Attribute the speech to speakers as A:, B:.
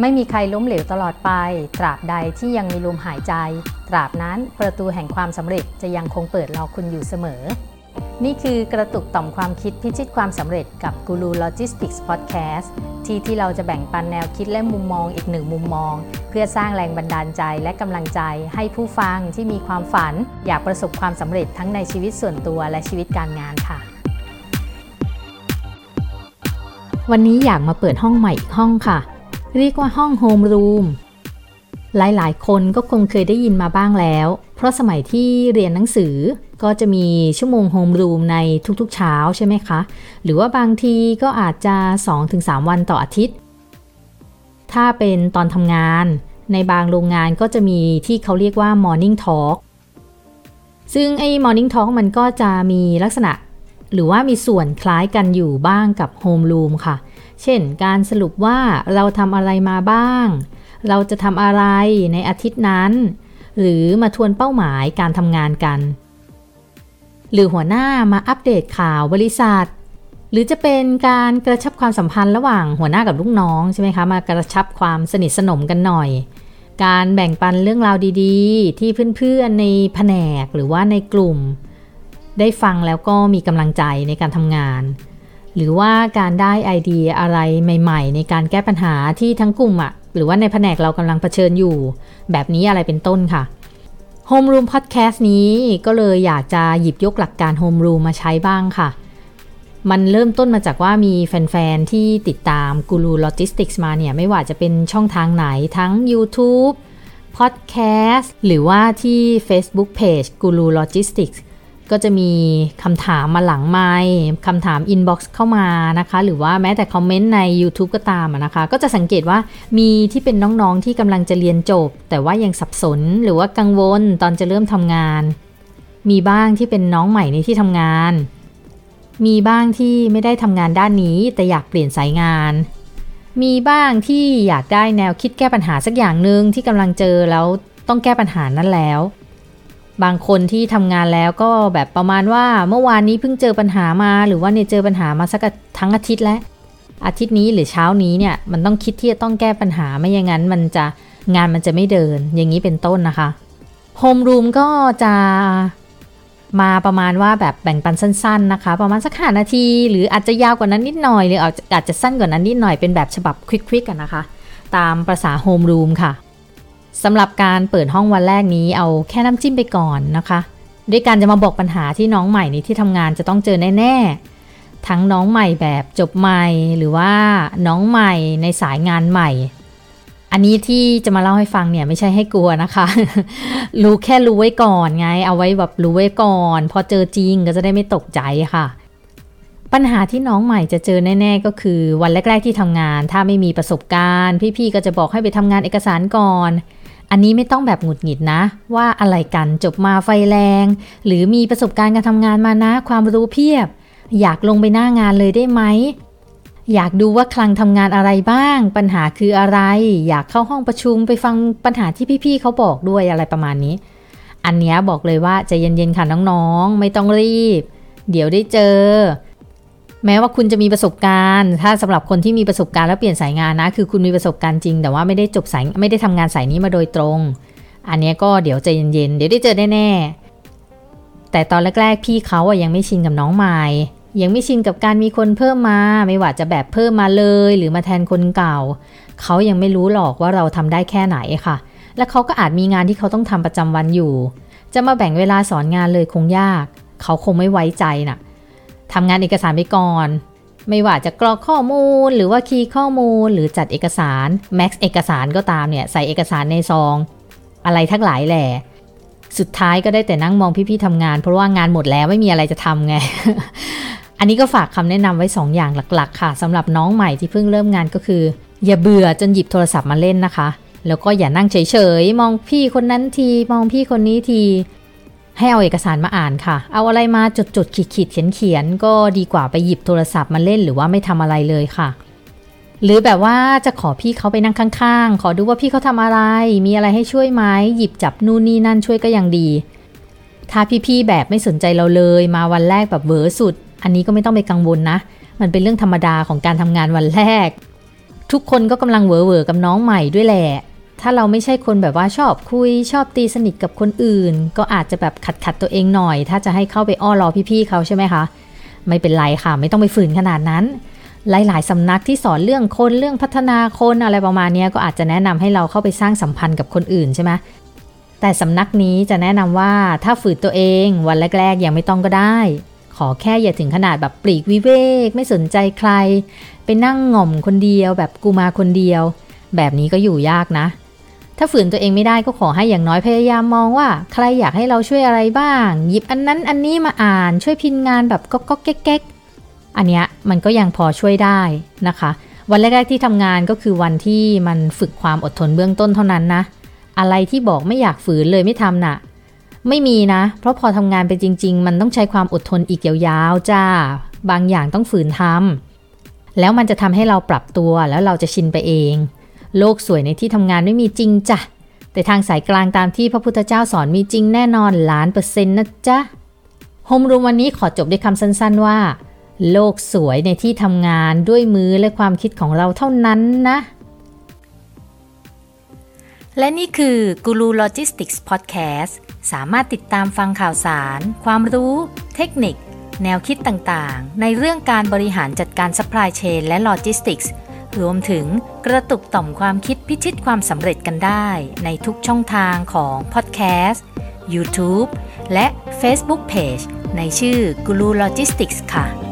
A: ไม่มีใครล้มเหลวตลอดไป ตราบใดที่ยังมีลมหายใจ ตราบนั้นประตูแห่งความสำเร็จจะยังคงเปิดรอคุณอยู่เสมอ นี่คือกระตุกต่อมความคิดพิชิตความสำเร็จกับกูรูโลจิสติกส์พอดแคสต์ที่ที่เราจะแบ่งปันแนวคิดและมุมมองอีกหนึ่งมุมมอง เพื่อสร้างแรงบันดาลใจและกำลังใจให้ผู้ฟังที่มีความฝัน อยากประสบความสำเร็จทั้งในชีวิตส่วนตัวและชีวิตการงานค่ะวันนี้อยากมาเปิดห้องใหม่อีกห้องค่ะ เรียกว่าห้องโฮมรูมหลายๆ คนก็คงเคยได้ยินมาบ้างแล้ว เพราะสมัยที่เรียนหนังสือก็จะมีชั่วโมงโฮมรูมในทุกๆเช้าใช่ไหมคะ หรือว่าบางทีก็อาจจะ 2-3 วันต่ออาทิตย์ ถ้าเป็นตอนทำงานในบางโรงงานก็จะมีที่เขาเรียกว่า Morning Talk ซึ่งไอ้ Morning Talk มันก็จะมีลักษณะ หรือว่ามีส่วนคล้ายกันอยู่บ้างกับโฮมรูมค่ะ เช่น การสรุปว่าเราทำอะไรมาบ้าง เราจะทำอะไรในอาทิตย์นั้น หรือมาทวนเป้าหมายการทำงานกัน หรือหัวหน้ามาอัปเดตข่าวบริษัท หรือจะเป็นการกระชับความสัมพันธ์ระหว่างหัวหน้ากับลูกน้องใช่ไหมคะ มากระชับความสนิทสนมกันหน่อย การแบ่งปันเรื่องราวดีๆ ที่เพื่อนๆในแผนกหรือว่าในกลุ่ม ได้ฟังแล้วก็มีกำลังใจในการทำงาน หรือว่าการได้ไอเดียอะไรใหม่ๆ ในการแก้ปัญหาที่ทั้งกลุ่มอะหรือว่าในแผนกเรากำลังเผชิญอยู่ แบบนี้อะไรเป็นต้นค่ะ Home Room Podcast นี้ก็เลยอยากจะหยิบยกหลักการ Home Room มาใช้บ้างค่ะ มันเริ่มต้นมาจากว่ามีแฟน ๆ ที่ติดตามกูรูโลจิสติกส์มาเนี่ย ไม่ว่าจะเป็นช่องทางไหนทั้ง YouTube Podcast หรือว่าที่ Facebook Page กูรูโลจิสติกส์ ก็จะมีคำถามมาหลังไมค์คำถามอินบ็อกซ์เข้ามานะคะ หรือว่าแม้แต่คอมเมนต์ใน YouTube ก็ตามนะคะ ก็จะสังเกตว่ามีที่เป็นน้องๆที่กำลังจะเรียนจบ แต่ว่ายังสับสนหรือว่ากังวลตอนจะเริ่มทำงาน มีบ้างที่เป็นน้องใหม่ในที่ทำงาน มีบ้างที่ไม่ได้ทำงานด้านนี้ แต่อยากเปลี่ยนสายงาน มีบ้างที่อยากได้แนวคิดแก้ปัญหาสักอย่างหนึ่งที่กำลังเจอแล้วต้องแก้ปัญหานั้นแล้ว บางคนที่ทำงานแล้วก็แบบประมาณว่าเมื่อวานนี้เพิ่งเจอปัญหามา หรือว่าเนี่ยเจอปัญหามาสักทั้งอาทิตย์แล้ว อาทิตย์นี้หรือเช้านี้เนี่ยมันต้องคิดที่จะต้องแก้ปัญหาไม่อย่างนั้น มันจะงานมันจะไม่เดิน อย่างนี้เป็นต้นนะคะโฮมรูมก็จะมาประมาณว่าแบบแบ่งปันสั้น ๆนะคะ ประมาณสักห้านาที หรืออาจจะยาวกว่านั้นนิดหน่อย หรืออาจจะสั้นกว่านั้นนิดหน่อยเป็นแบบฉบับควิกๆกันนะคะ ตามภาษาโฮมรูมค่ะ สำหรับการเปิดห้องวันแรกนี้เอาแค่น้ำจิ้มไปก่อนนะคะ ด้วยการจะมาบอกปัญหาที่น้องใหม่ในที่ทำงานจะต้องเจอแน่ๆ ทั้งน้องใหม่แบบจบใหม่หรือว่าน้องใหม่ในสายงานใหม่ อันนี้ที่จะมาเล่าให้ฟังเนี่ยไม่ใช่ให้กลัวนะคะ รู้แค่รู้ไว้ก่อนไง เอาไว้แบบรู้ไว้ก่อน พอเจอจริงก็จะได้ไม่ตกใจค่ะปัญหาที่น้องใหม่จะเจอแน่ ๆ ก็คือวันแรก ๆ ที่ทำงาน ถ้าไม่มีประสบการณ์ พี่ ๆ ก็จะบอกให้ไปทำงานเอกสารก่อน อันนี้ไม่ต้องแบบหงุดหงิดนะ ว่าอะไรกันจบมาไฟแรง หรือมีประสบการณ์การทำงานมานะ ความรู้เพียบ อยากลงไปหน้างานเลยได้ไหมอยากดูว่าคลังทำงานอะไรบ้าง ปัญหาคืออะไร อยากเข้าห้องประชุมไปฟังปัญหาที่พี่ๆเขาบอกด้วยอะไรประมาณนี้ อันนี้บอกเลยว่าใจะเย็นๆค่ะน้องๆ ไม่ต้องรีบ เดี๋ยวได้เจอ แม้ว่าคุณจะมีประสบการณ์ ถ้าสำหรับคนที่มีประสบการณ์แล้วเปลี่ยนสายงานนะ คือคุณมีประสบการณ์จริง แต่ว่าไม่ได้จบสายไม่ได้ทำงานสายนี้มาโดยตรง อันนี้ก็เดี๋ยวใจเย็นๆ เดี๋ยวได้เจอแน่ๆ แต่ตอนแรกๆ พี่เขาอะยังไม่ชินกับน้องใหม่ ยังไม่ชินกับการมีคนเพิ่มมา ไม่ว่าจะแบบเพิ่มมาเลย หรือมาแทนคนเก่า เขายังไม่รู้หรอกว่าเราทำได้แค่ไหนค่ะ และเขาก็อาจมีงานที่เขาต้องทำประจำวันอยู่ จะมาแบ่งเวลาสอนงานเลยคงยาก เขาคงไม่ไว้ใจน่ะ ทำงานเอกสารไปก่อน ไม่ว่าจะกรอกข้อมูลหรือว่าคีย์ข้อมูล หรือจัดเอกสารแม็กซ์เอกสารก็ตามเนี่ยใส่เอกสารในซอง อะไรทั้งหลายแหละสุดท้ายก็ได้แต่นั่งมองพี่ๆทำงาน เพราะว่างานหมดแล้วไม่มีอะไรจะทำไง อันนี้ก็ฝากคำแนะนำไว้ 2 อย่างหลักๆ ค่ะสำหรับน้องใหม่ที่เพิ่งเริ่มงานก็คือ อย่าเบื่อจนหยิบโทรศัพท์มาเล่นนะคะ แล้วก็อย่านั่งเฉยๆ มองพี่คนนั้นที มองพี่คนนี้ที ให้เอาเอกสารมาอ่านค่ะ เอาอะไรมาจดจดขีดขีดเขียนเขียนก็ดีกว่าไปหยิบโทรศัพท์มาเล่นหรือว่าไม่ทำอะไรเลยค่ะ หรือแบบว่าจะขอพี่เขาไปนั่งข้างๆ ขอดูว่าพี่เขาทำอะไร มีอะไรให้ช่วยไหมหยิบจับนู่นนี่นั่นช่วยก็ยังดี ถ้าพี่ๆแบบไม่สนใจเราเลยมาวันแรกแบบเวอร์สุด อันนี้ก็ไม่ต้องไปกังวลนะ มันเป็นเรื่องธรรมดาของการทำงานวันแรก ทุกคนก็กำลังเวอเวอกับน้องใหม่ด้วยแหละ ถ้าเราไม่ใช่คนแบบว่าชอบคุยชอบตีสนิทกับคนอื่น ก็อาจจะแบบขัดขัดตัวเองหน่อย ถ้าจะให้เข้าไปอ้อรอพี่ๆเขาใช่ไหมคะ ไม่เป็นไรค่ะ ไม่ต้องไปฝืนขนาดนั้น หลายๆสำนักที่สอนเรื่องคนเรื่องพัฒนาคนอะไรประมาณนี้ก็อาจจะแนะนำให้เราเข้าไปสร้างสัมพันธ์กับคนอื่นใช่ไหมแต่สำนักนี้จะแนะนำว่าถ้าฝืนตัวเองวันแรกๆยังไม่ต้องก็ได้ ขอแค่อย่าถึงขนาดแบบปลีกวิเวก ไม่สนใจใคร ไปนั่งง่อมคนเดียวแบบกูมาคนเดียว แบบนี้ก็อยู่ยากนะ ถ้าฝืนตัวเองไม่ได้ก็ขอให้อย่างน้อยพยายามมองว่า ใครอยากให้เราช่วยอะไรบ้าง หยิบอันนั้นอันนี้มาอ่านช่วยพินงานแบบก็ก็แก๊กๆอันเนี้ยมันก็ยังพอช่วยได้นะคะ วันแรกๆที่ทำงานก็คือวันที่มันฝึกความอดทนเบื้องต้นเท่านั้นนะ อะไรที่บอกไม่อยากฝืนเลยไม่ทำน่ะ ไม่มีนะ เพราะพอทำงานไปจริง ๆ มันต้องใช้ความอดทนอีกยาวๆจ้า บางอย่างต้องฝืนทำแล้วมันจะทำให้เราปรับตัวแล้วเราจะชินไปเอง โลกสวยในที่ทำงานไม่มีจริงจ้ะ แต่ทางสายกลางตามที่พระพุทธเจ้าสอนมีจริงแน่นอนล้านเปอร์เซ็นต์นะจ๊ะโฮมรูมวันนี้ขอจบด้วยคำสั้น ๆ ว่า โลกสวยในที่ทำงานด้วยมือและความคิดของเราเท่านั้นนะ และนี่คือกูรูโลจิสติกส์พอดแคสต์สามารถติดตามฟังข่าวสาร ความรู้ เทคนิค แนวคิดต่างๆ ในเรื่องการบริหารจัดการซัพพลายเชนและโลจิสติกส์ รวมถึงกระตุกต่อมความคิดพิชิตความสำเร็จกันได้ในทุกช่องทางของพอดแคสต์ YouTube และ Facebook Page ในชื่อ Guru Logistics ค่ะ